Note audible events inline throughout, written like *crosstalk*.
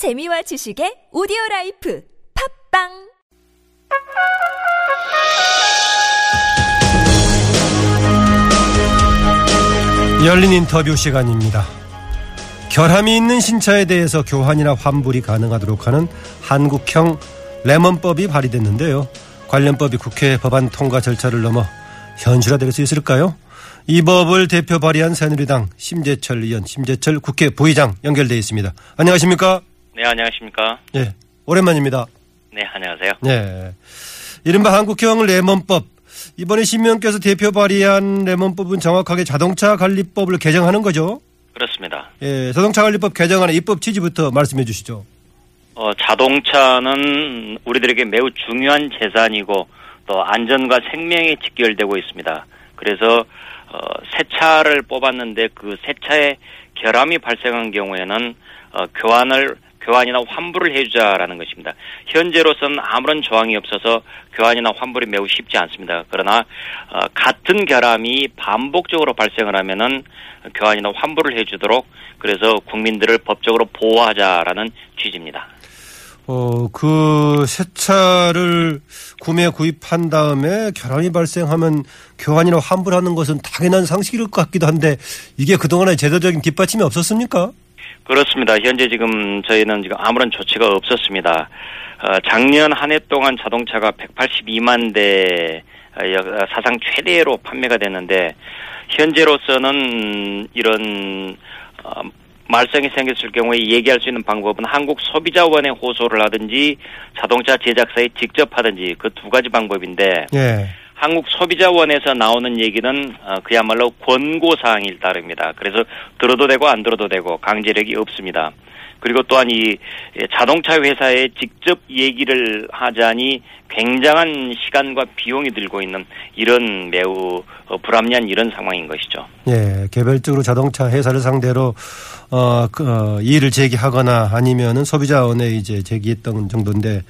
재미와 지식의 오디오 라이프 팟빵 열린 인터뷰 시간입니다. 결함이 있는 신차에 대해서 교환이나 환불이 가능하도록 하는 한국형 레몬법이 발의됐는데요. 관련법이 국회 법안 통과 절차를 넘어 현실화될 수 있을까요? 이 법을 대표 발의한 새누리당 심재철 의원, 심재철 국회 부의장 연결돼 있습니다. 안녕하십니까? 네, 안녕하십니까. 예, 오랜만입니다. 네, 안녕하세요. 예. 이른바 한국형 레몬법. 이번에 신명께서 대표 발의한 레몬법은 정확하게 자동차 관리법을 개정하는 거죠? 그렇습니다. 예, 자동차 관리법 개정안의 입법 취지부터 말씀해 주시죠. 어, 자동차는 우리들에게 매우 중요한 재산이고 또 안전과 생명에 직결되고 있습니다. 그래서 어, 새 차를 뽑았는데 그 새 차에 결함이 발생한 경우에는 어, 교환을 교환이나 환불을 해주자라는 것입니다. 현재로서는 아무런 조항이 없어서 교환이나 환불이 매우 쉽지 않습니다. 그러나 어, 같은 결함이 반복적으로 발생을 하면은 교환이나 환불을 해주도록 그래서 국민들을 법적으로 보호하자라는 취지입니다. 어, 그 새 차를 구매 구입한 다음에 결함이 발생하면 교환이나 환불하는 것은 당연한 상식일 것 같기도 한데 이게 그동안에 제도적인 뒷받침이 없었습니까? 그렇습니다. 현재 지금 저희는 지금 아무런 조치가 없었습니다. 어, 작년 한 해 동안 자동차가 182만 대 어, 여- 사상 최대로 판매가 됐는데 현재로서는 이런 어, 말썽이 생겼을 경우에 얘기할 수 있는 방법은 한국 소비자원에 호소를 하든지 자동차 제작사에 직접 하든지 그 두 가지 방법인데 예. 한국 소비자원에서 나오는 얘기는 어, 그야말로 권고 사항일 따릅니다. 그래서 들어도 되고 안 들어도 되고 강제력이 없습니다. 그리고 또한 이 예, 자동차 회사에 직접 얘기를 하자니 굉장한 시간과 비용이 들고 있는 이런 매우 어, 불합리한 이런 상황인 것이죠. 예, 개별적으로 자동차 회사를 상대로 어, 그, 어, 이의를 제기하거나 아니면은 소비자원에 이제 제기했던 정도인데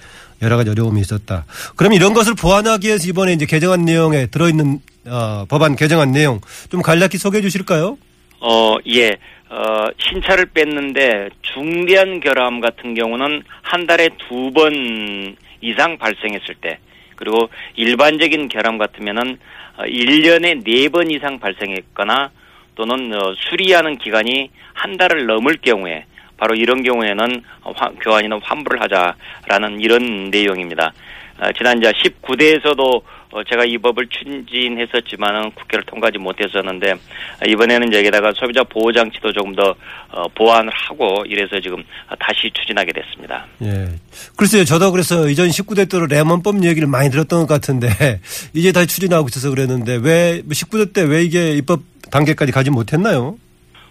여러 가지 어려움이 있었다. 그럼 이런 것을 보완하기 위해서 이번에 이제 개정안 내용에 들어있는 어, 법안 개정안 내용 좀 간략히 소개해 주실까요? 어, 예. 어, 신차를 뺐는데 중대한 결함 같은 경우는 한 달에 두 번 이상 발생했을 때 그리고 일반적인 결함 같으면은 어, 1년에 네번 이상 발생했거나 또는 어, 수리하는 기간이 한 달을 넘을 경우에 바로 이런 경우에는 화- 교환이나 환불을 하자라는 이런 내용입니다. 어, 지난 이제 19대에서도 어, 제가 이 법을 추진했었지만은 국회를 통과하지 못했었는데 어, 이번에는 여기다가 소비자 보호 장치도 조금 더 어, 보완을 하고 이래서 지금 어, 다시 추진하게 됐습니다. 예. 글쎄요, 저도 그래서 이전 19대 때로 레몬법 얘기를 많이 들었던 것 같은데 *laughs* 이제 다시 추진하고 있어서 그랬는데 왜 19대 때 왜 이게 입법 단계까지 가지 못했나요?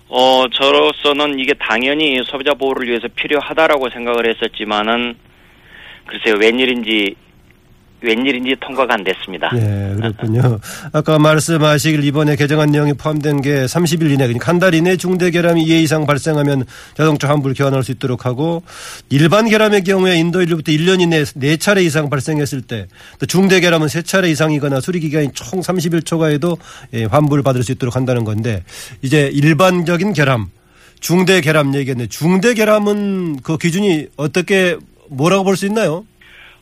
어, 저로서는 이게 당연히 소비자 보호를 위해서 필요하다라고 생각을 했었지만은 글쎄요, 웬일인지 웬일인지 통과가 안 됐습니다. 예, 그렇군요. 아까 말씀하시길 이번에 개정안 내용이 포함된 게 30일 이내, 그러니까 한 달 이내 중대 결함이 2회 이상 발생하면 자동차 환불 교환할 수 있도록 하고 일반 결함의 경우에 인도 일로부터 1년 이내 4차례 이상 발생했을 때 또 중대 결함은 3차례 이상이거나 수리 기간이 총 30일 초과해도 예, 환불 받을 수 있도록 한다는 건데 이제 일반적인 결함, 중대 결함 얘기했는데 중대 결함은 그 기준이 어떻게 뭐라고 볼 수 있나요?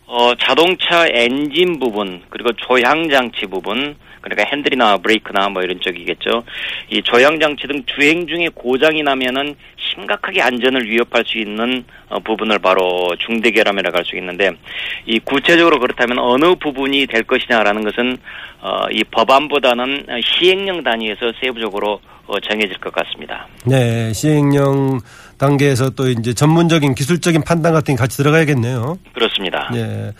어, 자동차 엔진 부분, 그리고 조향 장치 부분, 그러니까 핸들이나 브레이크나 뭐 이런 쪽이겠죠. 이 조향 장치 등 주행 중에 고장이 나면은 심각하게 안전을 위협할 수 있는 어, 부분을 바로 중대 결함이라고 할 수 있는데 이 구체적으로 그렇다면 어느 부분이 될 것이냐라는 것은 어, 이 법안보다는 시행령 단위에서 세부적으로 어, 정해질 것 같습니다. 네, 시행령 단계에서 또 이제 전문적인 기술적인 판단 같은 게 같이 들어가야겠네요. 그렇습니다. 네.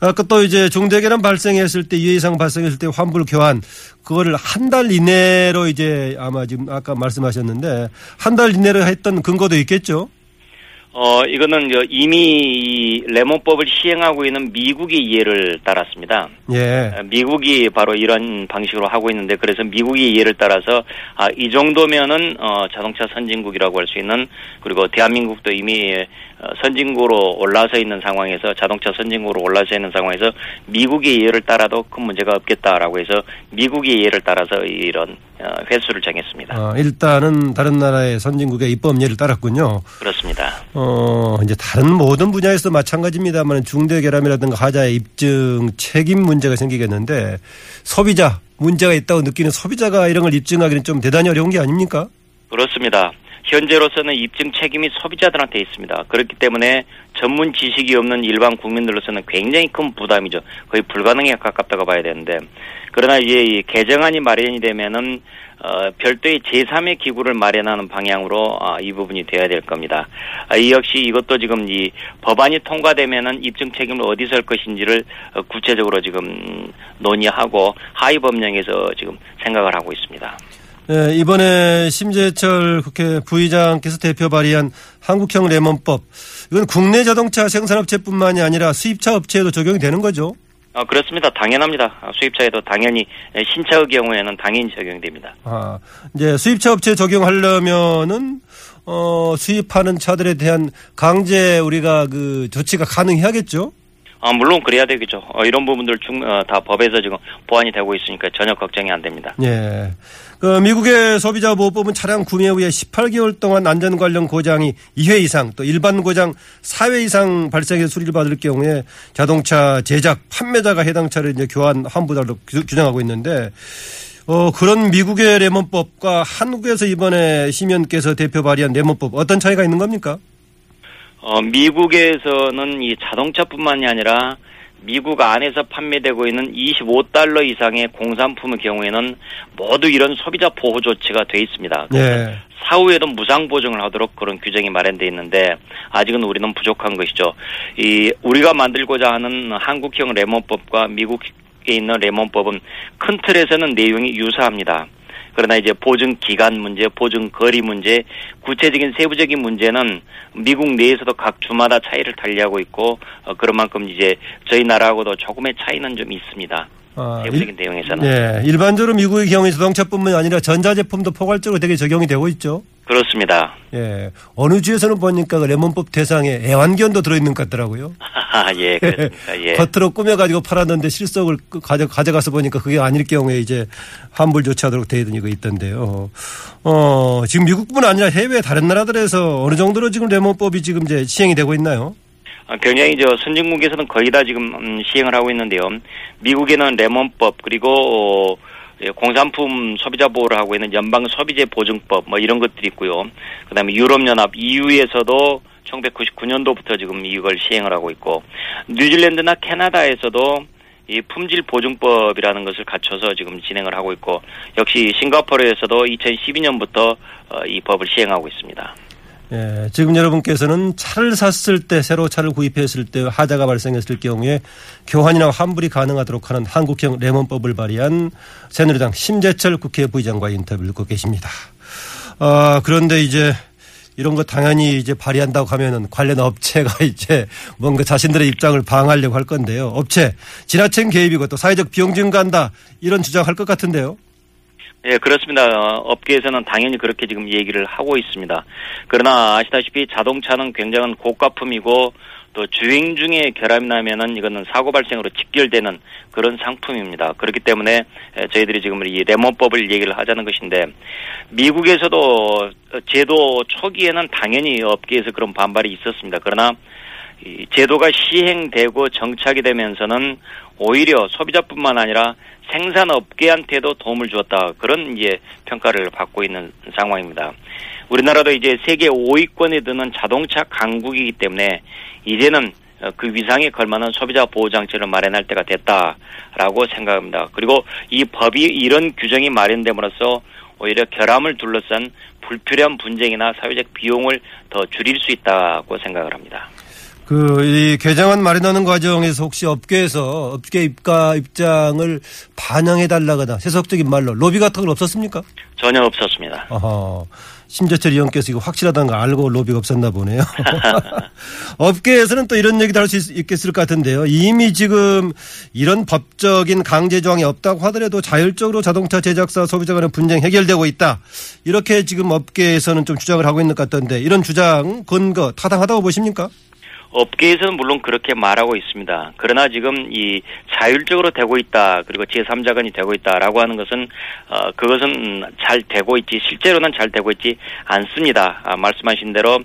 아까 또 이제 중대결함 발생했을 때 2회 이상 발생했을 때 환불 교환 그거를 한 달 이내로 이제 아마 지금 아까 말씀하셨는데 한 달 이내로 했던 근거도 있겠죠? 어, 이거는 저 이미 이 레몬법을 시행하고 있는 미국의 이해를 따랐습니다. 예. 어, 미국이 바로 이런 방식으로 하고 있는데 그래서 미국의 이해를 따라서 아, 이 정도면은 어, 자동차 선진국이라고 할 수 있는 그리고 대한민국도 이미 선진국으로 올라서 있는 상황에서 자동차 선진국으로 올라서 있는 상황에서 미국의 예를 따라도 큰 문제가 없겠다라고 해서 미국의 예를 따라서 이런 어, 횟수를 정했습니다. 어, 일단은 다른 나라의 선진국의 입법 예를 따랐군요. 그렇습니다. 어, 이제 다른 모든 분야에서 마찬가지입니다만 중대 결함이라든가 하자의 입증 책임 문제가 생기겠는데 소비자 문제가 있다고 느끼는 소비자가 이런 걸 입증하기는 좀 대단히 어려운 게 아닙니까? 그렇습니다. 현재로서는 입증 책임이 소비자들한테 있습니다. 그렇기 때문에 전문 지식이 없는 일반 국민들로서는 굉장히 큰 부담이죠. 거의 불가능에 가깝다고 봐야 되는데 그러나 이제 이 개정안이 마련이 되면은 어, 별도의 제3의 기구를 마련하는 방향으로 아, 이 부분이 돼야 될 겁니다. 아, 이 역시 이것도 지금 이 법안이 통과되면은 입증 책임을 어디서 할 것인지를 어, 구체적으로 지금 논의하고 하위 법령에서 지금 생각을 하고 있습니다. 네, 이번에 심재철 국회 부의장께서 대표 발의한 한국형 레몬법 이건 국내 자동차 생산업체뿐만이 아니라 수입차 업체에도 적용이 되는 거죠? 아, 그렇습니다. 당연합니다. 아, 수입차에도 당연히 신차의 경우에는 당연히 적용됩니다. 아, 이제 수입차 업체 적용하려면은 어, 수입하는 차들에 대한 강제 우리가 그 조치가 가능해야겠죠? 아, 물론 그래야 되겠죠. 어, 이런 부분들 중, 어, 다 법에서 지금 보완이 되고 있으니까 전혀 걱정이 안 됩니다. 예. 그 미국의 소비자 보호법은 차량 구매 후에 18개월 동안 안전 관련 고장이 2회 이상 또 일반 고장 4회 이상 발생해 수리를 받을 경우에 자동차 제작 판매자가 해당 차를 이제 교환 환부달로 규정하고 있는데 어 그런 미국의 레몬법과 한국에서 이번에 시면께서 대표 발의한 레몬법 어떤 차이가 있는 겁니까? 어, 미국에서는 이 자동차뿐만이 아니라 미국 안에서 판매되고 있는 25달러 이상의 공산품의 경우에는 모두 이런 소비자 보호 조치가 돼 있습니다. 네. 사후에도 무상 보증을 하도록 그런 규정이 마련돼 있는데 아직은 우리는 부족한 것이죠. 이 우리가 만들고자 하는 한국형 레몬법과 미국에 있는 레몬법은 큰 틀에서는 내용이 유사합니다. 그러나 이제 보증 기간 문제, 보증 거리 문제, 구체적인 세부적인 문제는 미국 내에서도 각 주마다 차이를 달리하고 있고 어, 그런 만큼 이제 저희 나라하고도 조금의 차이는 좀 있습니다. 아, 세부적인 일, 내용에서는. 네, 일반적으로 미국의 경우에 자동차뿐만 아니라 전자제품도 포괄적으로 되게 적용이 되고 있죠. 그렇습니다. 예. 어느 주에서는 보니까 그 레몬법 대상에 애완견도 들어있는 것 같더라고요. *laughs* 아, 예, 그렇습니다. 예. 겉으로 꾸며가지고 팔았는데 실속을 가져, 가져가서 보니까 그게 아닐 경우에 이제 환불 조치하도록 되어 있는 거 있던데요. 어, 지금 미국뿐 아니라 해외 다른 나라들에서 어느 정도로 지금 레몬법이 지금 이제 시행이 되고 있나요? 아, 굉장히 저 선진국에서는 거의 다 지금 음, 시행을 하고 있는데요. 미국에는 레몬법 그리고 어, 예, 공산품 소비자 보호를 하고 있는 연방 소비재 보증법 뭐 이런 것들이 있고요. 그다음에 유럽연합 EU에서도 1999년도부터 지금 이걸 시행을 하고 있고 뉴질랜드나 캐나다에서도 이 품질 보증법이라는 것을 갖춰서 지금 진행을 하고 있고 역시 싱가포르에서도 2012년부터 어, 이 법을 시행하고 있습니다. 예, 지금 여러분께서는 차를 샀을 때 새로 차를 구입했을 때 하자가 발생했을 경우에 교환이나 환불이 가능하도록 하는 한국형 레몬법을 발의한 새누리당 심재철 국회 부의장과 인터뷰를 듣고 계십니다. 아, 그런데 이제 이런 거 당연히 이제 발의한다고 하면은 관련 업체가 *laughs* 이제 뭔가 자신들의 입장을 방하려고 할 건데요. 업체 지나친 개입이고 또 사회적 비용 증가한다 이런 주장할 것 같은데요. 예, 그렇습니다. 어, 업계에서는 당연히 그렇게 지금 얘기를 하고 있습니다. 그러나 아시다시피 자동차는 굉장한 고가품이고 또 주행 중에 결함이 나면은 이거는 사고 발생으로 직결되는 그런 상품입니다. 그렇기 때문에 저희들이 지금 이 레몬법을 얘기를 하자는 것인데 미국에서도 제도 초기에는 당연히 업계에서 그런 반발이 있었습니다. 그러나 이 제도가 시행되고 정착이 되면서는 오히려 소비자뿐만 아니라 생산업계한테도 도움을 주었다. 그런 이제 평가를 받고 있는 상황입니다. 우리나라도 이제 세계 5위권에 드는 자동차 강국이기 때문에 이제는 그 위상에 걸맞는 소비자 보호 장치를 마련할 때가 됐다라고 생각합니다. 그리고 이 법이 이런 규정이 마련됨으로써 오히려 결함을 둘러싼 불필요한 분쟁이나 사회적 비용을 더 줄일 수 있다고 생각을 합니다. 그, 이 개정안 마련하는 과정에서 혹시 업계에서 업계 입가 입장을 반영해 달라거나 세속적인 말로 로비 같은 건 없었습니까? 전혀 없었습니다. 어허. 심재철 의원께서 이거 확실하다는 거 알고 로비가 없었나 보네요. *laughs* 업계에서는 또 이런 얘기도 할 수 있겠을 것 같은데요. 이미 지금 이런 법적인 강제 조항이 없다고 하더라도 자율적으로 자동차 제작사 소비자 간의 분쟁 해결되고 있다. 이렇게 지금 업계에서는 좀 주장을 하고 있는 것 같던데 이런 주장 근거 타당하다고 보십니까? 업계에서는 물론 그렇게 말하고 있습니다. 그러나 지금 이 자율적으로 되고 있다 그리고 제3자간이 되고 있다라고 하는 것은 어 그것은 잘 되고 있지 실제로는 잘 되고 있지 않습니다. 아, 말씀하신 대로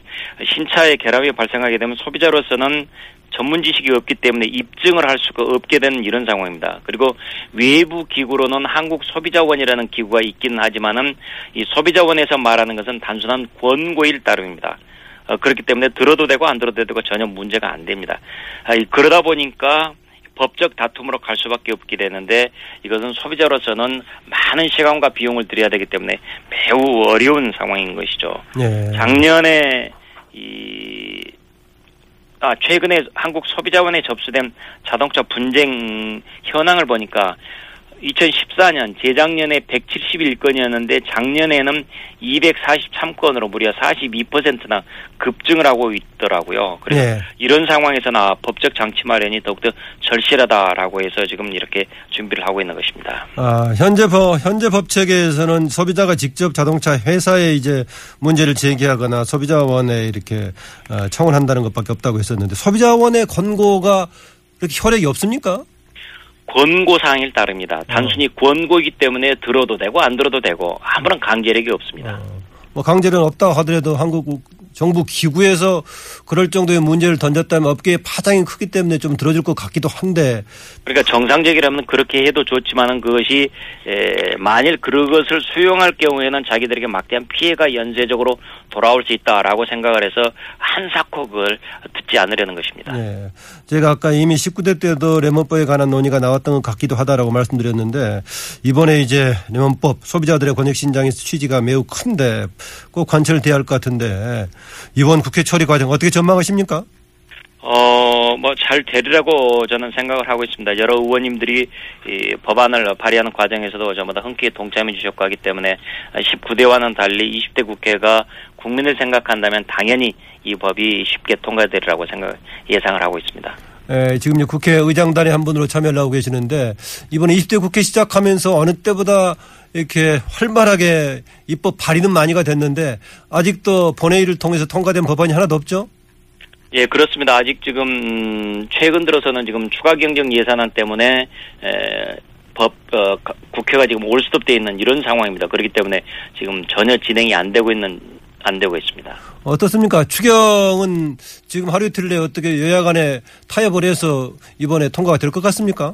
신차의 결함이 발생하게 되면 소비자로서는 전문 지식이 없기 때문에 입증을 할 수가 없게 되는 이런 상황입니다. 그리고 외부 기구로는 한국 소비자원이라는 기구가 있기는 하지만은 이 소비자원에서 말하는 것은 단순한 권고일 따름입니다. 어, 그렇기 때문에 들어도 되고 안 들어도 되고 전혀 문제가 안 됩니다. 아, 그러다 보니까 법적 다툼으로 갈 수밖에 없게 되는데 이것은 소비자로서는 많은 시간과 비용을 들여야 되기 때문에 매우 어려운 상황인 것이죠. 네. 작년에 이 아, 최근에 한국 소비자원에 접수된 자동차 분쟁 현황을 보니까 2014년 재작년에 171건이었는데 작년에는 243건으로 무려 42%나 급증을 하고 있더라고요. 그래서 네. 이런 상황에서나 법적 장치 마련이 더욱더 절실하다라고 해서 지금 이렇게 준비를 하고 있는 것입니다. 아, 현재 법 현재 법 체계에서는 소비자가 직접 자동차 회사에 이제 문제를 제기하거나 소비자원에 이렇게 어, 청원한다는 것밖에 없다고 했었는데 소비자원의 권고가 그렇게 혈액이 없습니까? 권고 사항일 따릅니다. 단순히 어. 권고이기 때문에 들어도 되고 안 들어도 되고 아무런 강제력이 없습니다. 어. 뭐 강제력 없다 하더라도 한국 정부 기구에서 그럴 정도의 문제를 던졌다면 업계의 파장이 크기 때문에 좀 들어줄 것 같기도 한데. 그러니까 정상적이라면 그렇게 해도 좋지만은 그것이 에, 만일 그것을 수용할 경우에는 자기들에게 막대한 피해가 연쇄적으로 돌아올 수 있다라고 생각을 해서 한사코 그걸 듣지 않으려는 것입니다. 네. 제가 아까 이미 19대 때도 레몬법에 관한 논의가 나왔던 것 같기도 하다라고 말씀드렸는데 이번에 이제 레몬법 소비자들의 권익 신장의 취지가 매우 큰데 꼭 관철돼야 할 것 같은데 이번 국회 처리 과정 어떻게 전망하십니까? 어, 뭐, 잘 되리라고 저는 생각을 하고 있습니다. 여러 의원님들이 이 법안을 발의하는 과정에서도 전부 다 흔쾌히 동참해 주셨고 하기 때문에 19대와는 달리 20대 국회가 국민을 생각한다면 당연히 이 법이 쉽게 통과되리라고 생각, 예상을 하고 있습니다. 에, 지금 국회의장단의 한 분으로 참여를 하고 계시는데 이번에 20대 국회 시작하면서 어느 때보다 이렇게 활발하게 입법 발의는 많이가 됐는데 아직도 본회의를 통해서 통과된 법안이 하나도 없죠? 예, 그렇습니다. 아직 지금 음, 최근 들어서는 지금 추가 경정 예산안 때문에 에, 법 어, 국회가 지금 올스톱돼 있는 이런 상황입니다. 그렇기 때문에 지금 전혀 진행이 안 되고 있는 안 되고 있습니다. 어떻습니까? 추경은 지금 하루 이틀 내에 어떻게 여야 간에 타협을 해서 이번에 통과가 될 것 같습니까?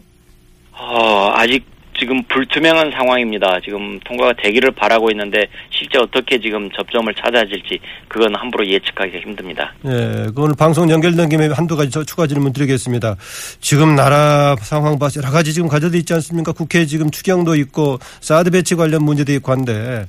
어, 아직 지금 불투명한 상황입니다. 지금 통과가 되기를 바라고 있는데 실제 어떻게 지금 접점을 찾아질지 그건 함부로 예측하기가 힘듭니다. 네, 그 오늘 방송 연결된 김에 한두 가지 추가 질문 드리겠습니다. 지금 나라 상황 봐서 여러 가지 지금 가져져 있지 않습니까? 국회에 지금 추경도 있고 사드 배치 관련 문제도 있고 한데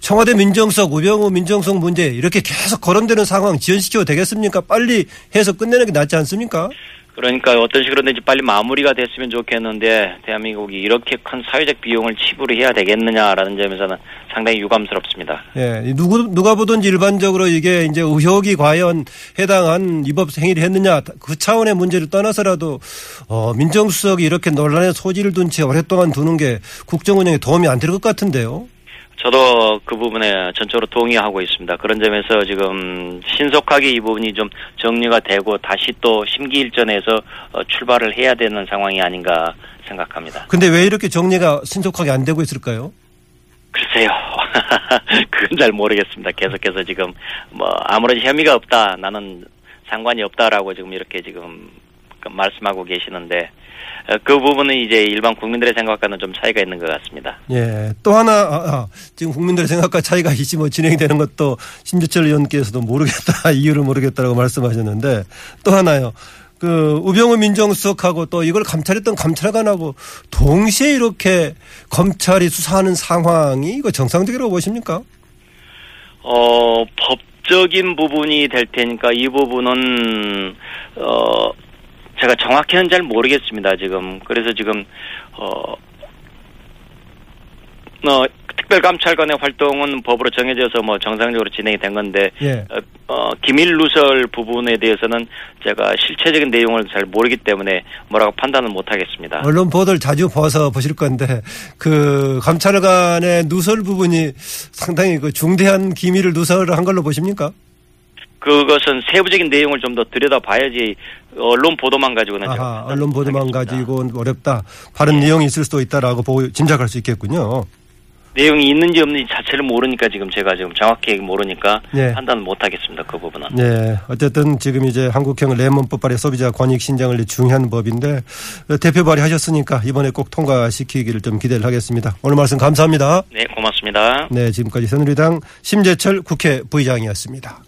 청와대 민정석, 우병우 민정석 문제 이렇게 계속 거론되는 상황 지연시켜도 되겠습니까? 빨리 해서 끝내는 게 낫지 않습니까? 그러니까 어떤 식으로든지 빨리 마무리가 됐으면 좋겠는데 대한민국이 이렇게 큰 사회적 비용을 지불을 해야 되겠느냐라는 점에서는 상당히 유감스럽습니다. 예, 누구 누가 보든지 일반적으로 이게 이제 의혹이 과연 해당한 위법 행위를 했느냐 그 차원의 문제를 떠나서라도 어, 민정수석이 이렇게 논란의 소지를 둔 채 오랫동안 두는 게 국정 운영에 도움이 안 될 것 같은데요. 저도 그 부분에 전적으로 동의하고 있습니다. 그런 점에서 지금 신속하게 이 부분이 좀 정리가 되고 다시 또 심기일전에서 어, 출발을 해야 되는 상황이 아닌가 생각합니다. 근데 왜 이렇게 정리가 신속하게 안 되고 있을까요? 글쎄요. *laughs* 그건 잘 모르겠습니다. 계속해서 지금 뭐 아무런 혐의가 없다. 나는 상관이 없다라고 지금 이렇게 지금 말씀하고 계시는데 어, 그 부분은 이제 일반 국민들의 생각과는 좀 차이가 있는 것 같습니다. 예. 또 하나 아, 아, 지금 국민들의 생각과 차이가 있지 뭐 진행이 되는 것도 심재철 의원께서도 모르겠다 *laughs* 이유를 모르겠다라고 말씀하셨는데 또 하나요. 그 우병우 민정수석하고 또 이걸 감찰했던 감찰관하고 동시에 이렇게 검찰이 수사하는 상황이 이거 정상적이라고 보십니까? 어 법적인 부분이 될 테니까 이 부분은 어 정확히는 잘 모르겠습니다, 지금. 그래서 지금, 어, 어, 특별감찰관의 활동은 법으로 정해져서 뭐 정상적으로 진행이 된 건데 예. 어, 어, 기밀 누설 부분에 대해서는 제가 실체적인 내용을 잘 모르기 때문에 뭐라고 판단은 못 하겠습니다. 언론 보도를 자주 봐서 보실 건데 그 감찰관의 누설 부분이 상당히 그 중대한 기밀을 누설한 걸로 보십니까? 그것은 세부적인 내용을 좀 더 들여다 봐야지 언론 보도만 가지고는 아하, 언론 보도만. 가지고 어렵다. 다른 내용이 있을 수도 있다라고 보고 짐작할 수 있겠군요. 내용이 있는지 없는지 자체를 모르니까 지금 제가 지금 정확히 모르니까 예. 판단을 못 하겠습니다. 그 부분은. 네, 어쨌든 지금 이제 한국형 레몬법 발의 소비자 권익 신장을 중요한 법인데 대표 발의하셨으니까 이번에 꼭 통과시키기를 좀 기대를 하겠습니다. 오늘 말씀 감사합니다. 네, 고맙습니다. 네, 지금까지 새누리당 심재철 국회 부의장이었습니다.